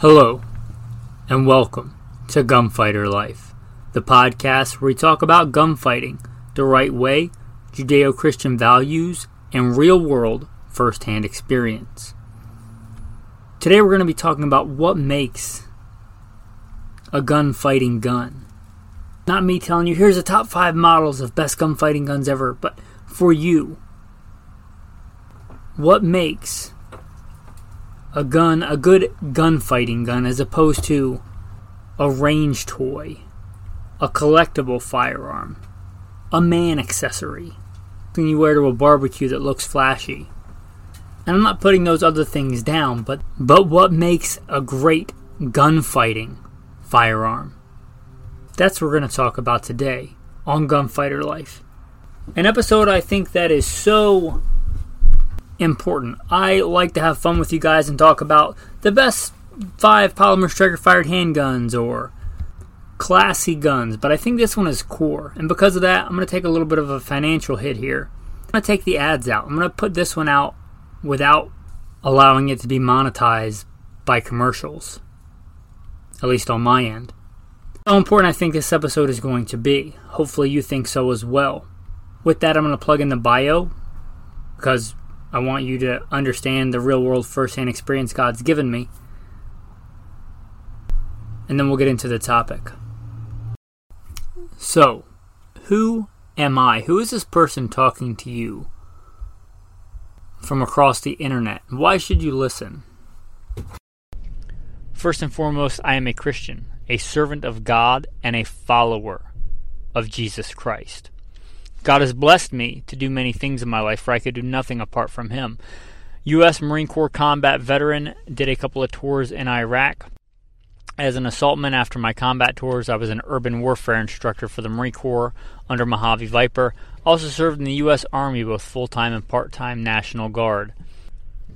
Hello, and welcome to Gunfighter Life, the podcast where we talk about gunfighting the right way, Judeo Christian values, and real world first hand experience. Today we're going to be talking about what makes a gunfighting gun. Not me telling you, here's the top five models of best gunfighting guns ever, but for you. What makes a gun, a good gunfighting gun, as opposed to a range toy, a collectible firearm, a man accessory, something you wear to a barbecue that looks flashy. And I'm not putting those other things down, but but what makes a great gunfighting firearm? That's what we're going to talk about today on Gunfighter Life. An episode I think that is so important. I like to have fun with you guys and talk about the best five polymer striker fired handguns or classy guns, but I think this one is core. And because of that, I'm going to take a little bit of a financial hit here. I'm going to take the ads out. I'm going to put this one out without allowing it to be monetized by commercials, at least on my end. How important I think this episode is going to be. Hopefully, you think so as well. With that, I'm going to plug in the bio because I want you to understand the real world firsthand experience God's given me. And then we'll get into the topic. So, who am I? Who is this person talking to you from across the internet? Why should you listen? First and foremost, I am a Christian, a servant of God, and a follower of Jesus Christ. God has blessed me to do many things in my life for I could do nothing apart from Him. U.S. Marine Corps combat veteran, did a couple of tours in Iraq. As an assaultman after my combat tours, I was an urban warfare instructor for the Marine Corps under Mojave Viper. Also served in the U.S. Army, both full time and part time National Guard.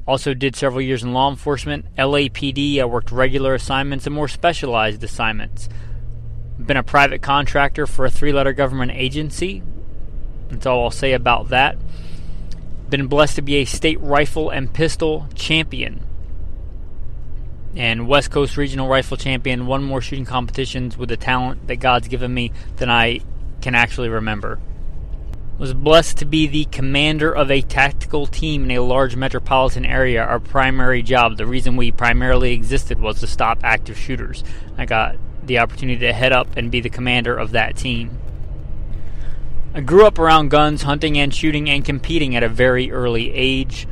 Also did several years in law enforcement, LAPD. I worked regular assignments and more specialized assignments. Been a private contractor for a three letter government agency, that's all I'll say about that. Been blessed to be a state rifle and pistol champion. And West Coast Regional Rifle Champion, won more shooting competitions with the talent that God's given me than I can actually remember. Was blessed to be the commander of a tactical team in a large metropolitan area. Our primary job, the reason we primarily existed, was to stop active shooters. I got the opportunity to head up and be the commander of that team. I grew up around guns, hunting and shooting, and competing at a very early age.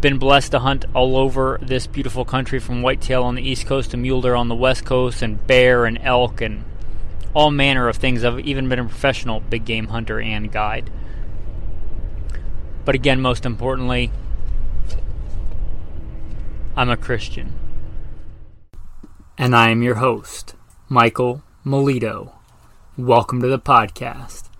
Been blessed to hunt all over this beautiful country from whitetail on the east coast to mule deer on the west coast, and bear and elk and all manner of things. I've even been a professional big game hunter and guide. But again, most importantly, I'm a Christian. And I am your host, Michael Melito. Welcome to the podcast.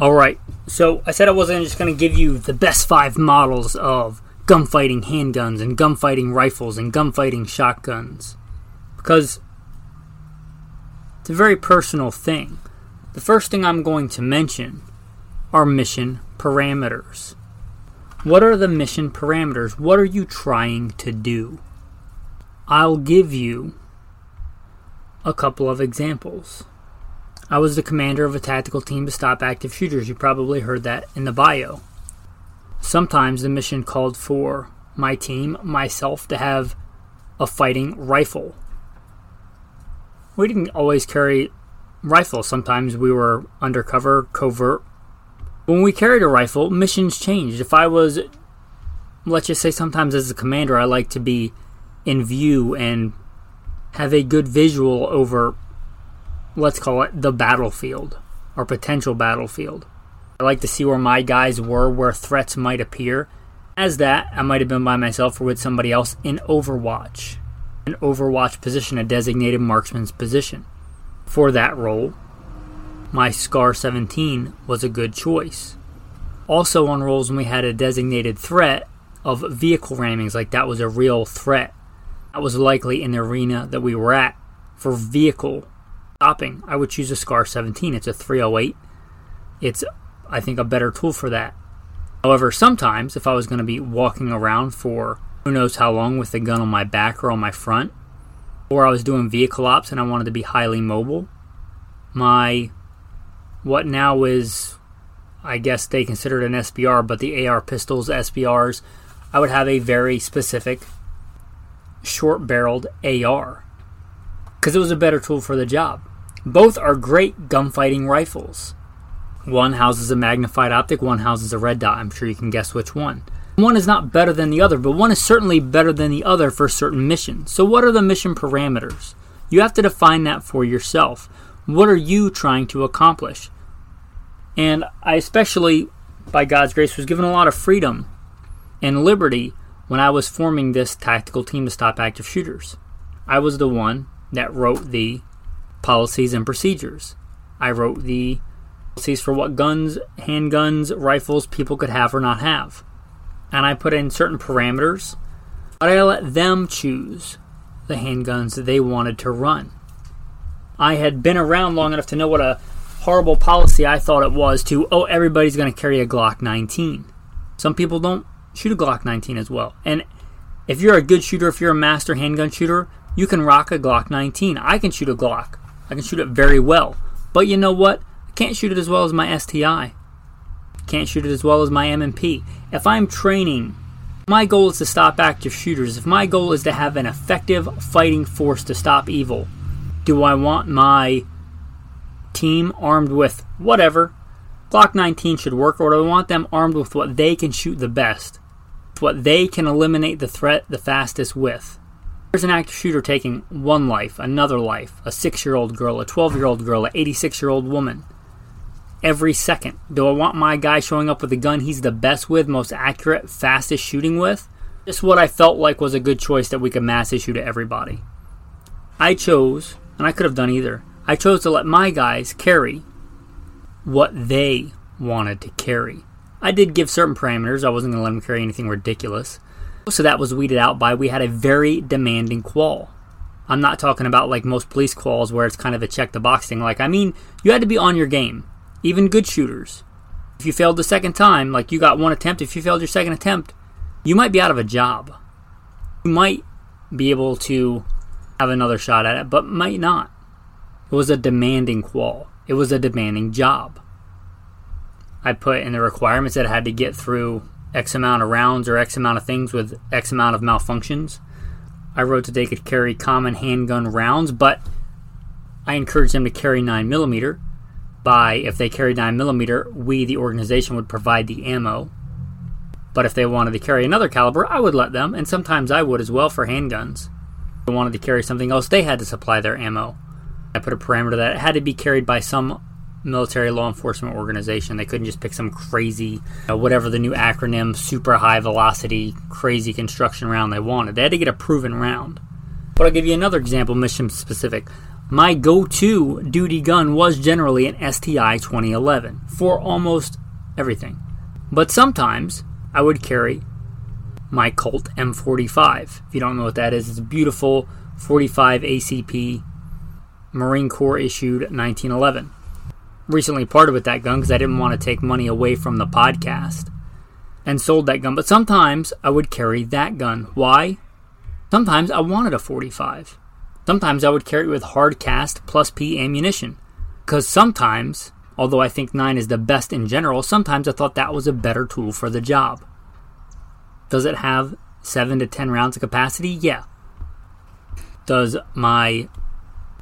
Alright, so I said I wasn't just going to give you the best five models of gunfighting handguns and gunfighting rifles and gunfighting shotguns. Because it's a very personal thing. The first thing I'm going to mention are mission parameters. What are the mission parameters? What are you trying to do? I'll give you a couple of examples. I was the commander of a tactical team to stop active shooters. You probably heard that in the bio. Sometimes the mission called for my team, myself, to have a fighting rifle. We didn't always carry rifles. Sometimes we were undercover, covert. When we carried a rifle, missions changed. If I was, let's just say, sometimes as a commander, I like to be in view and have a good visual over let's call it the battlefield or potential battlefield. I like to see where my guys were, where threats might appear, As that, I might have been by myself or with somebody else in Overwatch. An Overwatch position, a designated marksman's position. For that role, my SCAR 17 was a good choice. Also, on roles when we had a designated threat of vehicle rammings, like that was a real threat, that was likely in the arena that we were at for vehicle I would choose a SCAR 17. It's a 308. It's, I think, a better tool for that. However, sometimes if I was going to be walking around for who knows how long with the gun on my back or on my front, or I was doing vehicle ops and I wanted to be highly mobile, my what now is, I guess they considered an SBR, but the AR pistols, SBRs, I would have a very specific short barreled AR because it was a better tool for the job. Both are great gunfighting rifles. One houses a magnified optic, one houses a red dot. I'm sure you can guess which one. One is not better than the other, but one is certainly better than the other for certain missions. So, what are the mission parameters? You have to define that for yourself. What are you trying to accomplish? And I, especially, by God's grace, was given a lot of freedom and liberty when I was forming this tactical team to stop active shooters. I was the one that wrote the policies and procedures. I wrote the policies for what guns, handguns, rifles people could have or not have. And I put in certain parameters, but I let them choose the handguns that they wanted to run. I had been around long enough to know what a horrible policy I thought it was to, oh, everybody's going to carry a Glock 19. Some people don't shoot a Glock 19 as well. And if you're a good shooter, if you're a master handgun shooter, you can rock a Glock 19. I can shoot a Glock. I can shoot it very well. But you know what? I can't shoot it as well as my STI. Can't shoot it as well as my M&P. If I'm training, my goal is to stop active shooters. If my goal is to have an effective fighting force to stop evil, do I want my team armed with whatever? Glock 19 should work, or do I want them armed with what they can shoot the best? What they can eliminate the threat the fastest with? There's an active shooter taking one life, another life, a six year old girl, a 12 year old girl, an 86 year old woman. Every second. Do I want my guy showing up with a gun he's the best with, most accurate, fastest shooting with? Just what I felt like was a good choice that we could mass issue to everybody. I chose, and I could have done either, I chose to let my guys carry what they wanted to carry. I did give certain parameters. I wasn't going to let them carry anything ridiculous. Of that was weeded out by we had a very demanding qual. I'm not talking about like most police quals where it's kind of a check the box thing. Like, I mean, you had to be on your game. Even good shooters. If you failed the second time, like you got one attempt, if you failed your second attempt, you might be out of a job. You might be able to have another shot at it, but might not. It was a demanding qual, it was a demanding job. I put in the requirements that I had to get through X amount of rounds or X amount of things with X amount of malfunctions. I wrote that they could carry common handgun rounds, but I encouraged them to carry 9mm. By if they carried 9mm, we, the organization, would provide the ammo. But if they wanted to carry another caliber, I would let them, and sometimes I would as well for handguns. If they wanted to carry something else, they had to supply their ammo. I put a parameter that it had to be carried by some military law enforcement organization. They couldn't just pick some crazy, uh, whatever the new acronym, super high velocity, crazy construction round they wanted. They had to get a proven round. But I'll give you another example, mission specific. My go to duty gun was generally an STI 2011 for almost everything. But sometimes I would carry my Colt M45. If you don't know what that is, it's a beautiful 45 ACP Marine Corps issued 1911 recently parted with that gun because I didn't want to take money away from the podcast and sold that gun. But sometimes I would carry that gun. Why? Sometimes I wanted a 45. Sometimes I would carry it with hard cast plus P ammunition. Because sometimes, although I think 9 is the best in general, sometimes I thought that was a better tool for the job. Does it have 7 to 10 rounds of capacity? Yeah. Does my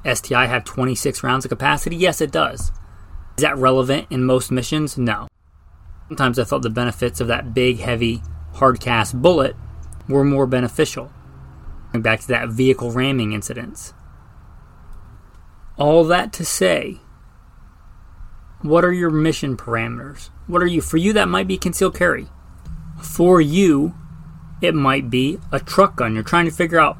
STI have 26 rounds of capacity? Yes, it does. Is that relevant in most missions? No. Sometimes I thought the benefits of that big, heavy, hard cast bullet were more beneficial. Going back to that vehicle ramming incidents. All that to say, what are your mission parameters? What are you? For you, that might be concealed carry. For you, it might be a truck gun. You're trying to figure out,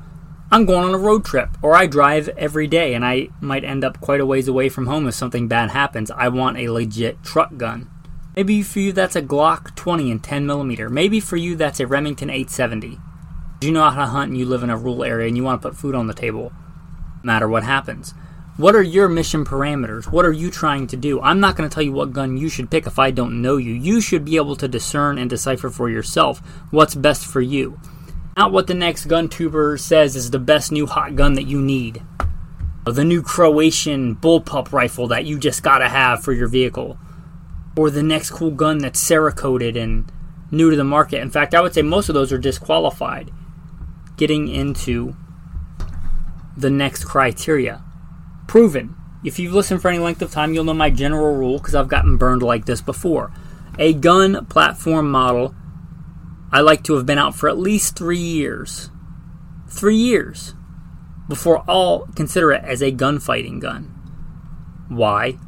I'm going on a road trip, or I drive every day and I might end up quite a ways away from home if something bad happens. I want a legit truck gun. Maybe for you that's a Glock 20 and 10 millimeter. Maybe for you that's a Remington 870. You know how to hunt and you live in a rural area and you want to put food on the table, no matter what happens. What are your mission parameters? What are you trying to do? I'm not going to tell you what gun you should pick if I don't know you. You should be able to discern and decipher for yourself what's best for you. Not what the next gun tuber says is the best new hot gun that you need. The new Croatian bullpup rifle that you just gotta have for your vehicle or the next cool gun that's Cerakoted and new to the market. In fact, I would say most of those are disqualified getting into the next criteria. Proven. If you've listened for any length of time, you'll know my general rule because I've gotten burned like this before. A gun platform model, I like to have been out for at least three years. Three years before I'll consider it as a gunfighting gun. Why?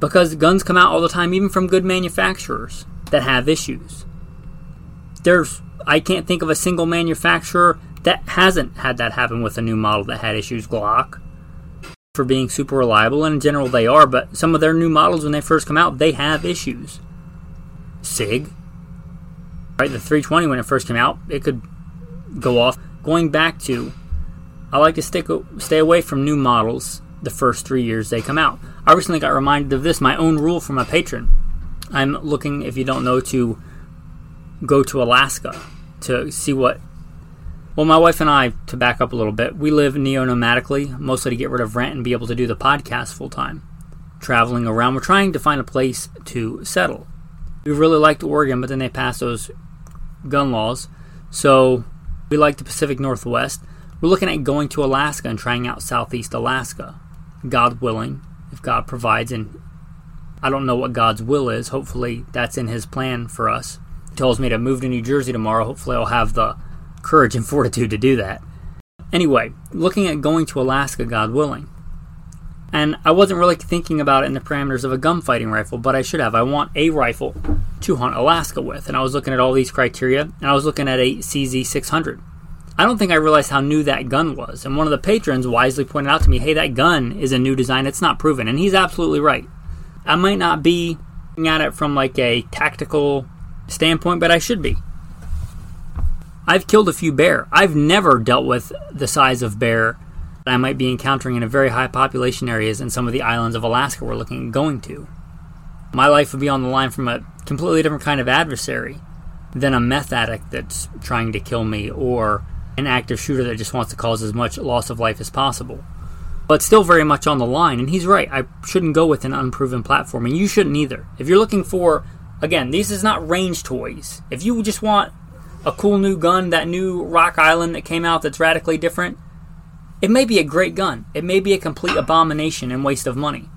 Because guns come out all the time, even from good manufacturers that have issues. There's, I can't think of a single manufacturer that hasn't had that happen with a new model that had issues. Glock, for being super reliable, and in general they are, but some of their new models when they first come out, they have issues. SIG, right? The 320 when it first came out, it could go off. Going back to, I like to stick stay away from new models the first three years they come out. I recently got reminded of this, my own rule from a patron. I'm looking, if you don't know, to go to Alaska to see what. Well, my wife and I, to back up a little bit, we live neo nomadically, mostly to get rid of rent and be able to do the podcast full time. Traveling around, we're trying to find a place to settle. We really liked Oregon, but then they passed those gun laws. So we like the Pacific Northwest. We're looking at going to Alaska and trying out Southeast Alaska. God willing, if God provides, and I don't know what God's will is. Hopefully, that's in His plan for us. He tells me to move to New Jersey tomorrow. Hopefully, I'll have the courage and fortitude to do that. Anyway, looking at going to Alaska, God willing. And I wasn't really thinking about it in the parameters of a gunfighting rifle, but I should have. I want a rifle to hunt Alaska with. And I was looking at all these criteria, and I was looking at a CZ 600. I don't think I realized how new that gun was. And one of the patrons wisely pointed out to me, hey, that gun is a new design. It's not proven. And he's absolutely right. I might not be at it from like a tactical standpoint, but I should be. I've killed a few bear. I've never dealt with the size of bear that I might be encountering in a very high population areas in some of the islands of Alaska we're looking at going to. My life would be on the line from a completely different kind of adversary than a meth addict that's trying to kill me or an active shooter that just wants to cause as much loss of life as possible. But still very much on the line, and he's right. I shouldn't go with an unproven platform, and you shouldn't either. If you're looking for, again, this is not range toys. If you just want a cool new gun, that new Rock Island that came out that's radically different, it may be a great gun. It may be a complete abomination and waste of money.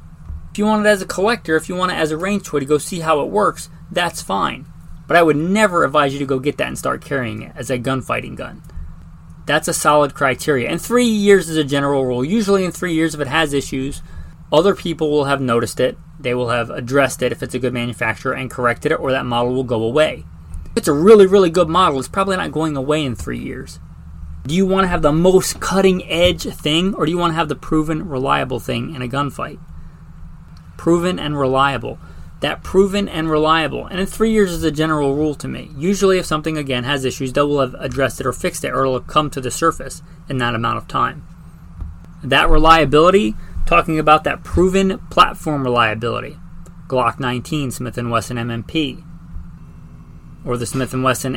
If you want it as a collector, if you want it as a range toy to go see how it works, that's fine. But I would never advise you to go get that and start carrying it as a gunfighting gun. That's a solid criteria. And three years is a general rule. Usually, in three years, if it has issues, other people will have noticed it. They will have addressed it if it's a good manufacturer and corrected it, or that model will go away. If it's a really, really good model, it's probably not going away in three years. Do you want to have the most cutting edge thing, or do you want to have the proven, reliable thing in a gunfight? Proven and reliable that proven and reliable. And in three years is a general rule to me. Usually, if something again has issues, they will have addressed it or fixed it, or it'll come to the surface in that amount of time. That reliability, talking about that proven platform reliability, Glock 19, Smith & Wesson M&P, or the Smith & Wesson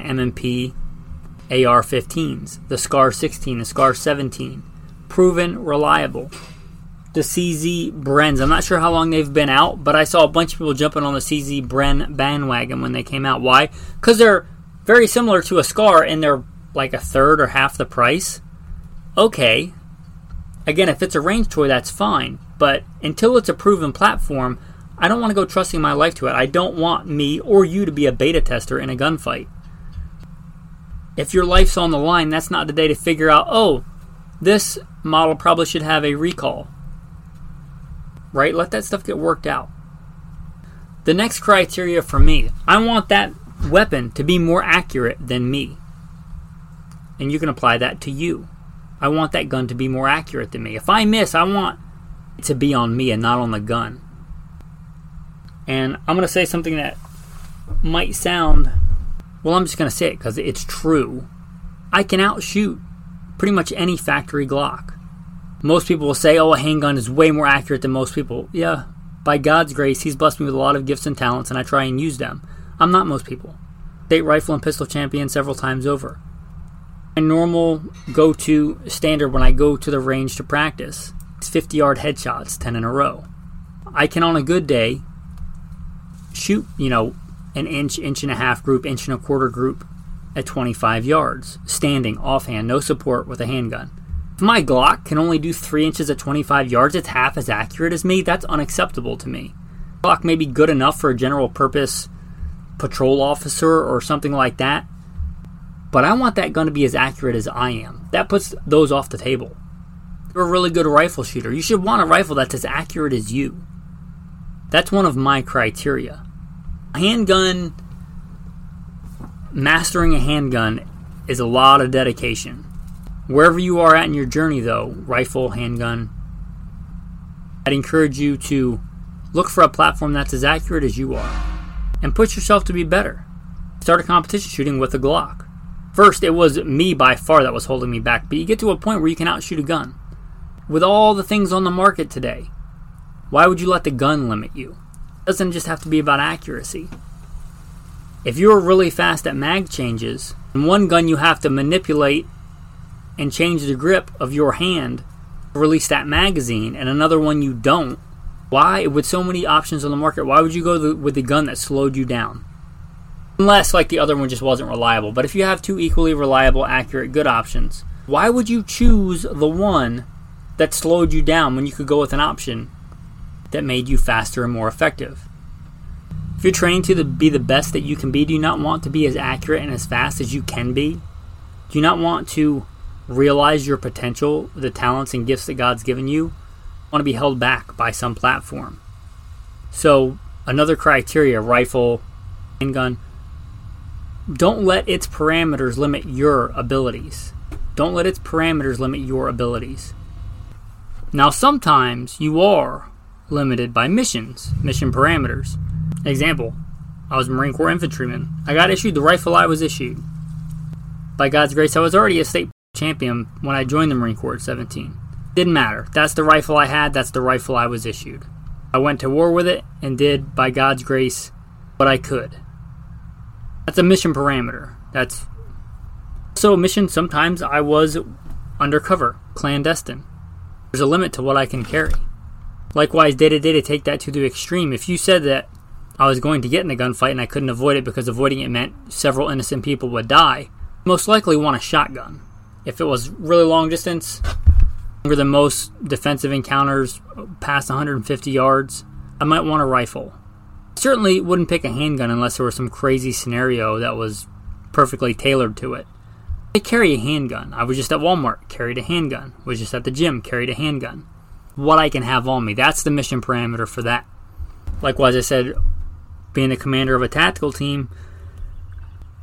M&P AR-15s, the SCAR 16, the SCAR 17, proven, reliable the CZ Brens. I'm not sure how long they've been out, but I saw a bunch of people jumping on the CZ Bren bandwagon when they came out. Why? Because they're very similar to a Scar and they're like a third or half the price. Okay. Again, if it's a range toy, that's fine. But until it's a proven platform, I don't want to go trusting my life to it. I don't want me or you to be a beta tester in a gunfight. If your life's on the line, that's not the day to figure out, oh, this model probably should have a recall right? Let that stuff get worked out. The next criteria for me, I want that weapon to be more accurate than me. And you can apply that to you. I want that gun to be more accurate than me. If I miss, I want it to be on me and not on the gun. And I'm going to say something that might sound, well, I'm just going to say it because it's true. I can outshoot pretty much any factory Glock. Most people will say, oh, a handgun is way more accurate than most people. Yeah, by God's grace, He's blessed me with a lot of gifts and talents, and I try and use them. I'm not most people. State rifle and pistol champion several times over. My normal go to standard when I go to the range to practice is 50 yard headshots, 10 in a row. I can, on a good day, shoot, you know, an inch, inch and a half group, inch and a quarter group at 25 yards, standing, offhand, no support with a handgun. If my Glock can only do 3 inches at 25 yards, it's half as accurate as me, that's unacceptable to me. Glock may be good enough for a general purpose patrol officer or something like that, but I want that gun to be as accurate as I am. That puts those off the table. You're a really good rifle shooter. You should want a rifle that's as accurate as you. That's one of my criteria. Handgun, mastering a handgun is a lot of dedication. Wherever you are at in your journey, though, rifle, handgun, I'd encourage you to look for a platform that's as accurate as you are and push yourself to be better. Start a competition shooting with a Glock. First, it was me by far that was holding me back, but you get to a point where you can outshoot a gun. With all the things on the market today, why would you let the gun limit you? Doesn't just have to be about accuracy. If you're really fast at mag changes, in one gun you have to manipulate and change the grip of your hand to release that magazine, and another one you don't, why, with so many options on the market, why would you go the, with the gun that slowed you down? Unless, like, the other one just wasn't reliable. But if you have two equally reliable, accurate, good options, why would you choose the one that slowed you down when you could go with an option that made you faster and more effective? If you're training to be the best that you can be, do you not want to be as accurate and as fast as you can be? Do you not want to realize your potential, the talents and gifts that God's given you? Want to be held back by some platform? So, another criteria rifle, handgun, don't let its parameters limit your abilities. Don't let its parameters limit your abilities. Now, sometimes you are limited by missions, mission parameters. Example, I was a Marine Corps infantryman. I got issued the rifle I was issued. By God's grace, I was already a state champion when I joined the Marine Corps at 17. Didn't matter. That's the rifle I had, that's the rifle I was issued. I went to war with it and did, by God's grace, what I could. That's a mission parameter. That's so mission. Sometimes I was undercover, clandestine. There's a limit to what I can carry. Likewise, day to day to take that to the extreme. If you said that I was going to get in a gunfight and I couldn't avoid it because avoiding it meant several innocent people would die, most likely want a shotgun. If it was really long distance, longer than most defensive encounters past 150 yards, I might want a rifle certainly wouldn't pick a handgun unless there was some crazy scenario that was perfectly tailored to it. I carry a handgun. I was just at Walmart, carried a handgun. Was just at the gym, carried a handgun. What I can have on me, that's the mission parameter for that. Likewise, I said, being the commander of a tactical team,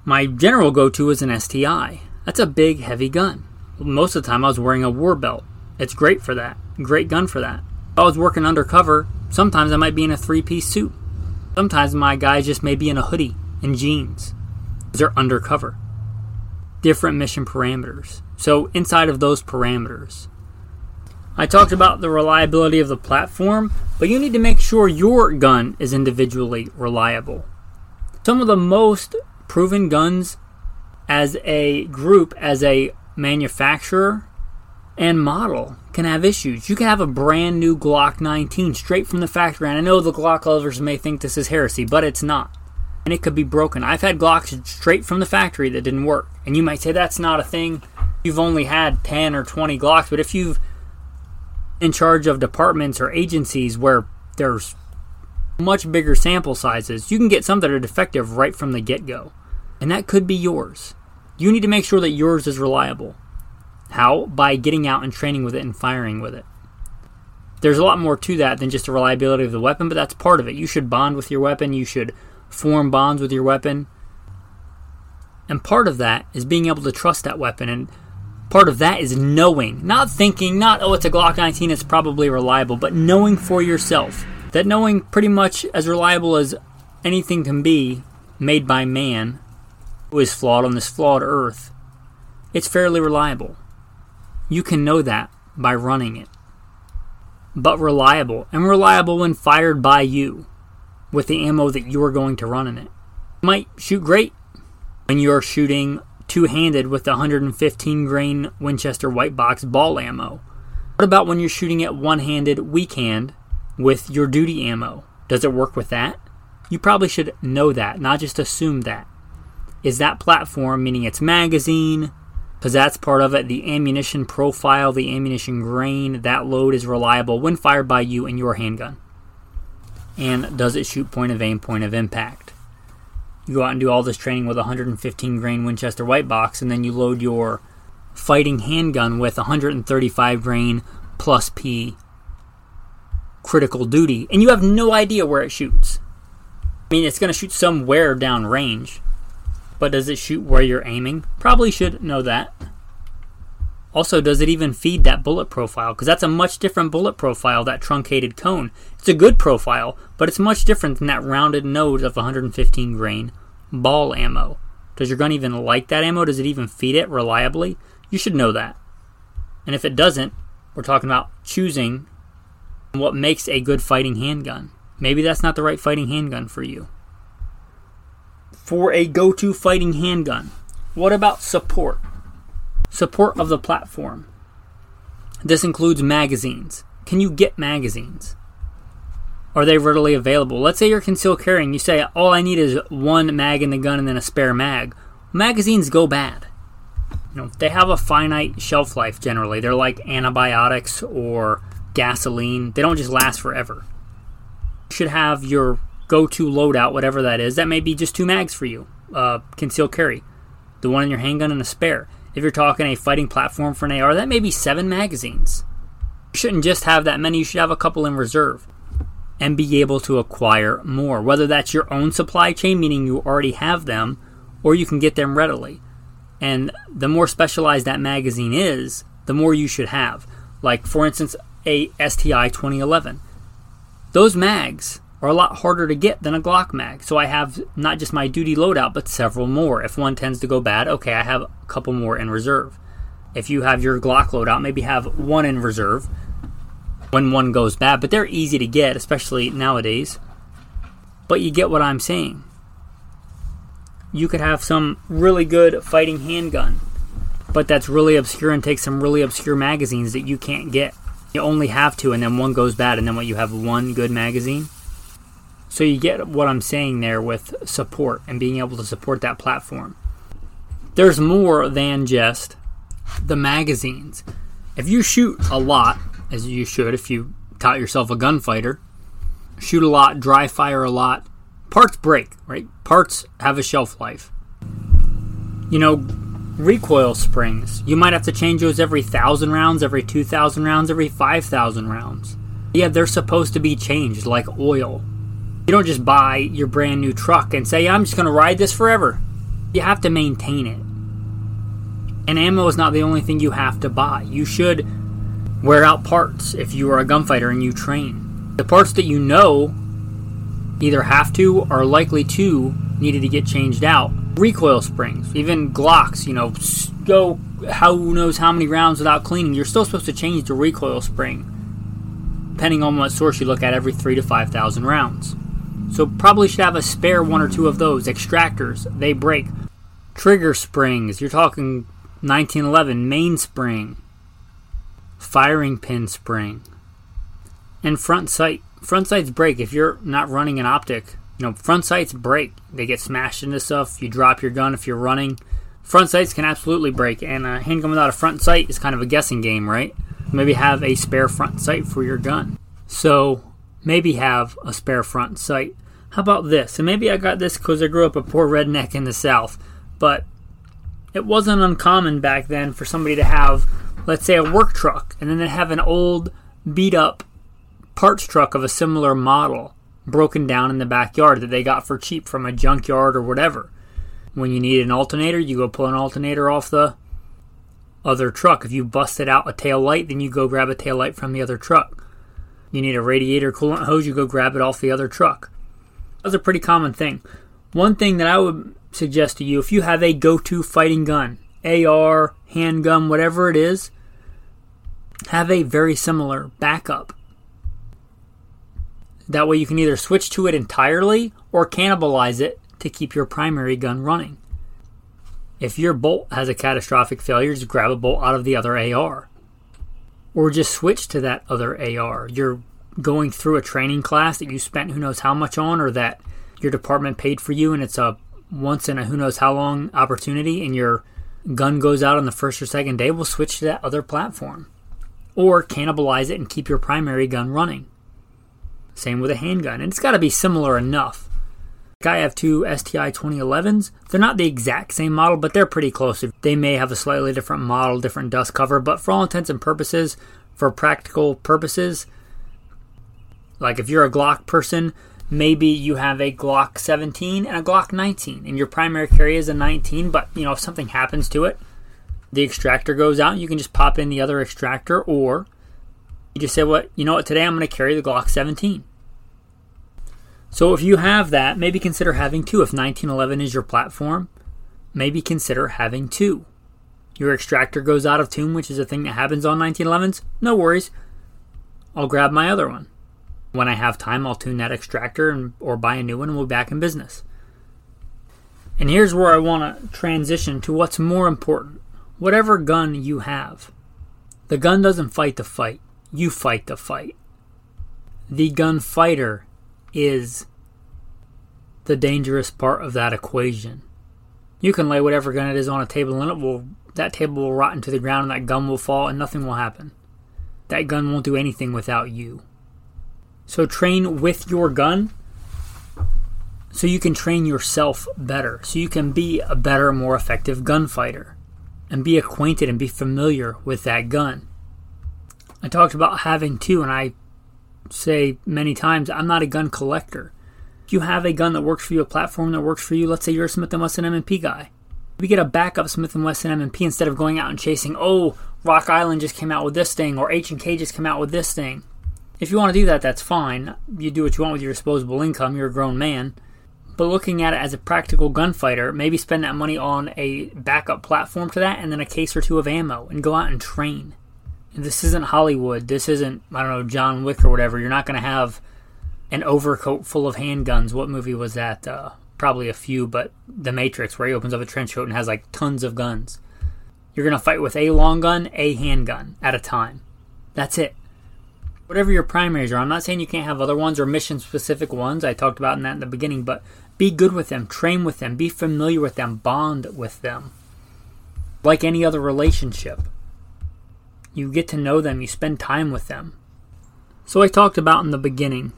my general go to is an STI. That's a big, heavy gun. Most of the time, I was wearing a war belt. It's great for that. Great gun for that. If I was working undercover, sometimes I might be in a three piece suit. Sometimes my guys just may be in a hoodie and jeans. They're undercover. Different mission parameters. So, inside of those parameters, I talked about the reliability of the platform, but you need to make sure your gun is individually reliable. Some of the most proven guns as a group, as a manufacturer and model, can have issues. You can have a brand new Glock 19 straight from the factory. And I know the Glock lovers may think this is heresy, but it's not. And it could be broken. I've had Glocks straight from the factory that didn't work. And you might say that's not a thing. You've only had 10 or 20 Glocks, but if you've in charge of departments or agencies where there's much bigger sample sizes, you can get some that are defective right from the get go. And that could be yours. You need to make sure that yours is reliable. How? By getting out and training with it and firing with it. There's a lot more to that than just the reliability of the weapon, but that's part of it. You should bond with your weapon, you should form bonds with your weapon. And part of that is being able to trust that weapon. And part of that is knowing, not thinking, not, oh, it's a Glock 19, it's probably reliable, but knowing for yourself that knowing pretty much as reliable as anything can be made by man who is flawed on this flawed earth, it's fairly reliable. You can know that by running it. But reliable, and reliable when fired by you with the ammo that you are going to run in it. it might shoot great when you're shooting two handed with the 115 grain Winchester white box ball ammo. What about when you're shooting it one handed, weak hand with your duty ammo? Does it work with that? You probably should know that, not just assume that. Is that platform, meaning its magazine, because that's part of it, the ammunition profile, the ammunition grain, that load is reliable when fired by you in your handgun? And does it shoot point of aim, point of impact? You go out and do all this training with a 115 grain Winchester white box, and then you load your fighting handgun with 135 grain plus P critical duty, and you have no idea where it shoots. I mean, it's going to shoot somewhere down range, but does it shoot where you're aiming? Probably should know that. Also, does it even feed that bullet profile? Because that's a much different bullet profile, that truncated cone. It's a good profile, but it's much different than that rounded nose of 115 grain ball ammo. Does your gun even like that ammo? Does it even feed it reliably? You should know that. And if it doesn't, we're talking about choosing what makes a good fighting handgun. Maybe that's not the right fighting handgun for you. For a go to fighting handgun, what about support? Support of the platform. This includes magazines. Can you get magazines? Are they readily available? Let's say you're concealed carrying. You say, all I need is one mag in the gun and then a spare mag. Magazines go bad. You know, they have a finite shelf life generally. They're like antibiotics or gasoline. They don't just last forever You should have your go-to loadout, whatever that is. That may be just two mags for you. Uh, concealed carry, the one in your handgun and a spare. If you're talking a fighting platform for an AR, that may be seven magazines. You shouldn't just have that many. You should have a couple in reserve and be able to acquire more. Whether that's your own supply chain, meaning you already have them, or you can get them readily. And the more specialized that magazine is, the more you should have. Like, for instance, a STI 2011 those mags are a lot harder to get than a Glock mag. So I have not just my duty loadout, but several more. If one tends to go bad, okay, I have a couple more in reserve. If you have your Glock loadout, maybe have one in reserve when one goes bad, but they're easy to get, especially nowadays. But you get what I'm saying. You could have some really good fighting handgun, but that's really obscure and takes some really obscure magazines that you can't get. You only have two, and then one goes bad, and then what you have one good magazine. So you get what I'm saying there with support and being able to support that platform. There's more than just the magazines. If you shoot a lot, as you should if you taught yourself a gunfighter, shoot a lot, dry fire a lot, parts break, right? Parts have a shelf life. You know, recoil springs. You might have to change those every thousand rounds, every two thousand rounds, every five thousand rounds. Yeah, they're supposed to be changed like oil. You don't just buy your brand new truck and say, I'm just going to ride this forever. You have to maintain it. And ammo is not the only thing you have to buy. You should wear out parts if you are a gunfighter and you train. The parts that you know either have to or likely to needed to get changed out recoil springs, even Glocks, you know, go how knows how many rounds without cleaning, you're still supposed to change the recoil spring, depending on what source you look at, every three to five thousand rounds. So probably should have a spare one or two of those extractors. They break. Trigger springs. You're talking 1911 mainspring, firing pin spring, and front sight. Front sights break if you're not running an optic you know, front sights break. They get smashed into stuff. You drop your gun if you're running. Front sights can absolutely break, and a handgun without a front sight is kind of a guessing game, right? Maybe have a spare front sight for your gun. So, maybe have a spare front sight. How about this? And maybe I got this because I grew up a poor redneck in the South, but it wasn't uncommon back then for somebody to have, let's say, a work truck, and then they have an old, beat up parts truck of a similar model broken down in the backyard that they got for cheap from a junkyard or whatever. When you need an alternator, you go pull an alternator off the other truck. If you busted out a tail light, then you go grab a tail light from the other truck. You need a radiator coolant hose, you go grab it off the other truck. That's a pretty common thing. One thing that I would suggest to you if you have a go to fighting gun, AR, handgun, whatever it is, have a very similar backup. That way you can either switch to it entirely or cannibalize it to keep your primary gun running. If your bolt has a catastrophic failure, just grab a bolt out of the other AR. Or just switch to that other AR. You're going through a training class that you spent who knows how much on, or that your department paid for you and it's a once in a who knows how long opportunity, and your gun goes out on the first or second day, we'll switch to that other platform. Or cannibalize it and keep your primary gun running. Same with a handgun. And it's got to be similar enough. Like I have two STI 2011s. They're not the exact same model, but they're pretty close. They may have a slightly different model, different dust cover, but for all intents and purposes, for practical purposes, like if you're a Glock person, maybe you have a Glock 17 and a Glock 19, and your primary carry is a 19, but you know if something happens to it, the extractor goes out, you can just pop in the other extractor, or you just say, "What well, you know what? Today I'm going to carry the Glock 17." So if you have that, maybe consider having two. If 1911 is your platform, maybe consider having two. Your extractor goes out of tune, which is a thing that happens on 1911s. No worries. I'll grab my other one. When I have time, I'll tune that extractor and, or buy a new one and we'll be back in business. And here's where I want to transition to what's more important. Whatever gun you have, the gun doesn't fight the fight, you fight the fight. The gunfighter is the dangerous part of that equation. You can lay whatever gun it is on a table and it will that table will rot into the ground and that gun will fall and nothing will happen. That gun won't do anything without you. So train with your gun so you can train yourself better. So you can be a better, more effective gunfighter and be acquainted and be familiar with that gun. I talked about having two and I say many times, I'm not a gun collector. If you have a gun that works for you, a platform that works for you, let's say you're a Smith & Wesson M&P guy. We get a backup Smith & Wesson M&P instead of going out and chasing, oh, Rock Island just came out with this thing, or H&K just came out with this thing. If you want to do that, that's fine. You do what you want with your disposable income. You're a grown man. But looking at it as a practical gunfighter, maybe spend that money on a backup platform to that and then a case or two of ammo and go out and train this isn't Hollywood. This isn't I don't know John Wick or whatever. You're not going to have an overcoat full of handguns. What movie was that? Uh, probably a few, but The Matrix, where he opens up a trench coat and has like tons of guns. You're going to fight with a long gun, a handgun at a time. That's it. Whatever your primaries are, I'm not saying you can't have other ones or mission specific ones. I talked about in that in the beginning, but be good with them, train with them, be familiar with them, bond with them. Like any other relationship. You get to know them, you spend time with them. So, I talked about in the beginning,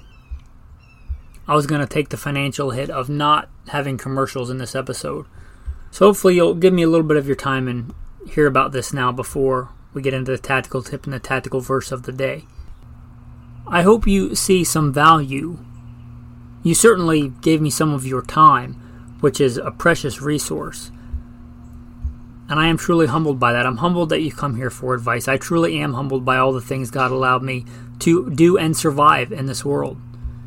I was going to take the financial hit of not having commercials in this episode. So, hopefully, you'll give me a little bit of your time and hear about this now before we get into the tactical tip and the tactical verse of the day. I hope you see some value. You certainly gave me some of your time, which is a precious resource. And I am truly humbled by that. I'm humbled that you come here for advice. I truly am humbled by all the things God allowed me to do and survive in this world.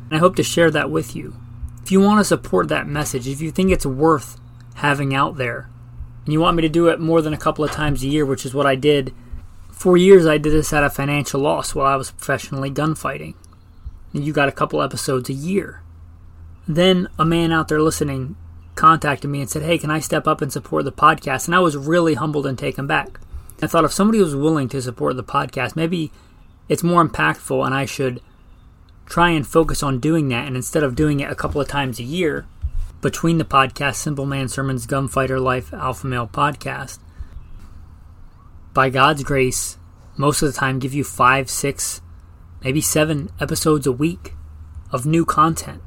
And I hope to share that with you. If you want to support that message, if you think it's worth having out there, and you want me to do it more than a couple of times a year, which is what I did. For years, I did this at a financial loss while I was professionally gunfighting. And you got a couple episodes a year. Then a man out there listening contacted me and said, Hey, can I step up and support the podcast? And I was really humbled and taken back. I thought if somebody was willing to support the podcast, maybe it's more impactful and I should try and focus on doing that. And instead of doing it a couple of times a year between the podcast, Simple Man Sermons, Gunfighter Life, Alpha Male podcast, by God's grace, most of the time give you five, six, maybe seven episodes a week of new content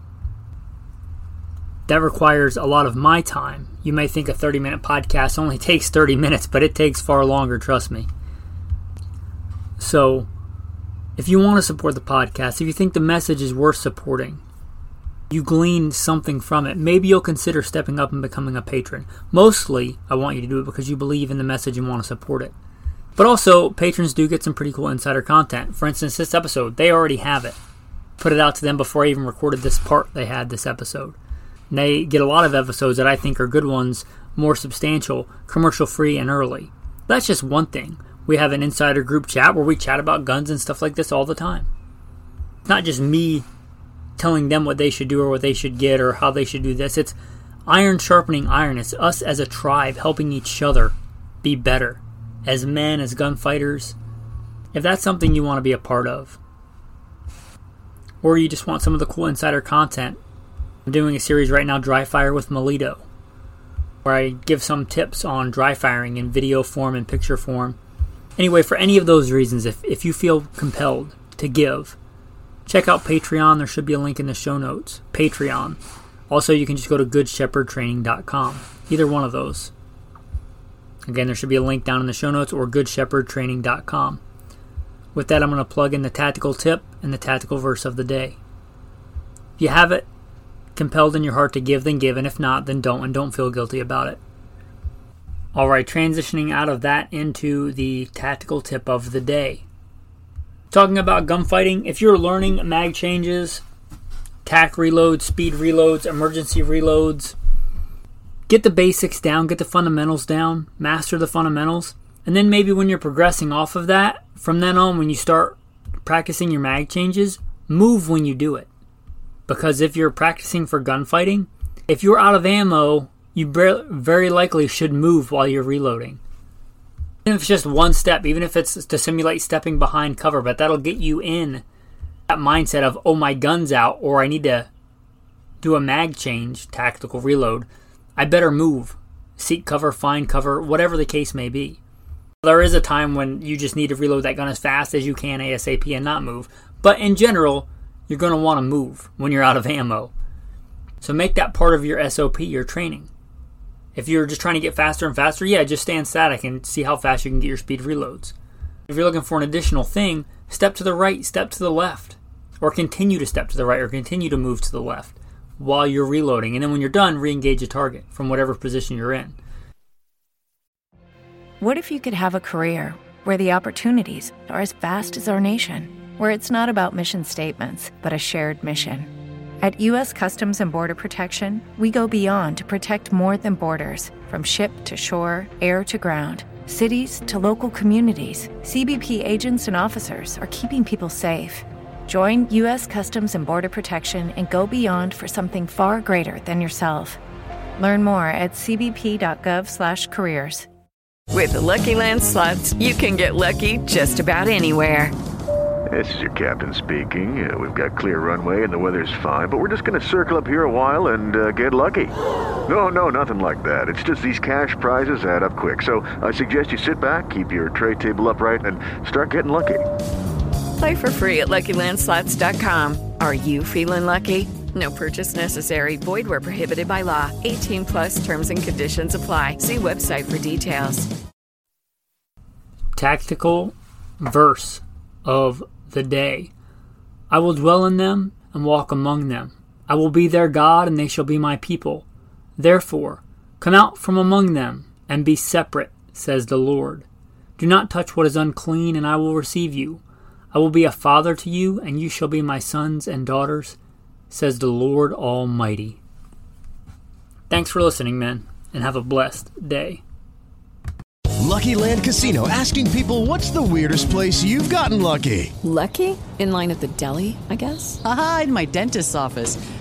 that requires a lot of my time. You may think a 30 minute podcast only takes 30 minutes, but it takes far longer, trust me. So, if you want to support the podcast, if you think the message is worth supporting, you glean something from it. Maybe you'll consider stepping up and becoming a patron. Mostly, I want you to do it because you believe in the message and want to support it. But also, patrons do get some pretty cool insider content. For instance, this episode, they already have it. Put it out to them before I even recorded this part they had this episode. And they get a lot of episodes that I think are good ones, more substantial, commercial free, and early. That's just one thing. We have an insider group chat where we chat about guns and stuff like this all the time. It's not just me telling them what they should do or what they should get or how they should do this. It's iron sharpening iron. It's us as a tribe helping each other be better as men, as gunfighters. If that's something you want to be a part of, or you just want some of the cool insider content, I'm doing a series right now, Dry Fire with Melito, where I give some tips on dry firing in video form and picture form. Anyway, for any of those reasons, if, if you feel compelled to give, check out Patreon. There should be a link in the show notes. Patreon. Also, you can just go to goodshepherdtraining.com. Either one of those. Again, there should be a link down in the show notes or goodshepherdtraining.com. With that, I'm going to plug in the tactical tip and the tactical verse of the day. If you have it compelled in your heart to give, then give, and if not, then don't, and don't feel guilty about it. All right, transitioning out of that into the tactical tip of the day. Talking about gunfighting, if you're learning mag changes, tack reloads, speed reloads, emergency reloads, get the basics down, get the fundamentals down, master the fundamentals, and then maybe when you're progressing off of that, from then on, when you start practicing your mag changes, move when you do it. Because if you're practicing for gunfighting, if you're out of ammo, you very likely should move while you're reloading. Even if it's just one step, even if it's to simulate stepping behind cover, but that'll get you in that mindset of, oh, my gun's out, or I need to do a mag change, tactical reload. I better move, seek cover, find cover, whatever the case may be. There is a time when you just need to reload that gun as fast as you can ASAP and not move. But in general, you're going to want to move when you're out of ammo. So make that part of your SOP, your training. If you're just trying to get faster and faster, yeah, just stand static and see how fast you can get your speed reloads. If you're looking for an additional thing, step to the right, step to the left, or continue to step to the right or continue to move to the left while you're reloading. And then when you're done, re engage a target from whatever position you're in. What if you could have a career where the opportunities are as vast as our nation, where it's not about mission statements, but a shared mission? At U.S. Customs and Border Protection, we go beyond to protect more than borders from ship to shore, air to ground. Cities to local communities, CBP agents and officers are keeping people safe. Join U.S. Customs and Border Protection and go beyond for something far greater than yourself. Learn more at cbp.gov/careers. With the Lucky Land slots, you can get lucky just about anywhere. This is your captain speaking. Uh, we've got clear runway and the weather's fine, but we're just going to circle up here a while and uh, get lucky. No, no, nothing like that. It's just these cash prizes add up quick. So I suggest you sit back, keep your tray table upright, and start getting lucky. Play for free at LuckyLandSlots.com. Are you feeling lucky? No purchase necessary. Void where prohibited by law. 18 plus terms and conditions apply. See website for details. Tactical verse of the day. I will dwell in them and walk among them. I will be their God and they shall be my people. Therefore, come out from among them and be separate, says the Lord. Do not touch what is unclean, and I will receive you. I will be a father to you, and you shall be my sons and daughters, says the Lord Almighty. Thanks for listening, men, and have a blessed day. Lucky Land Casino asking people what's the weirdest place you've gotten lucky? Lucky? In line at the deli, I guess? Aha, in my dentist's office.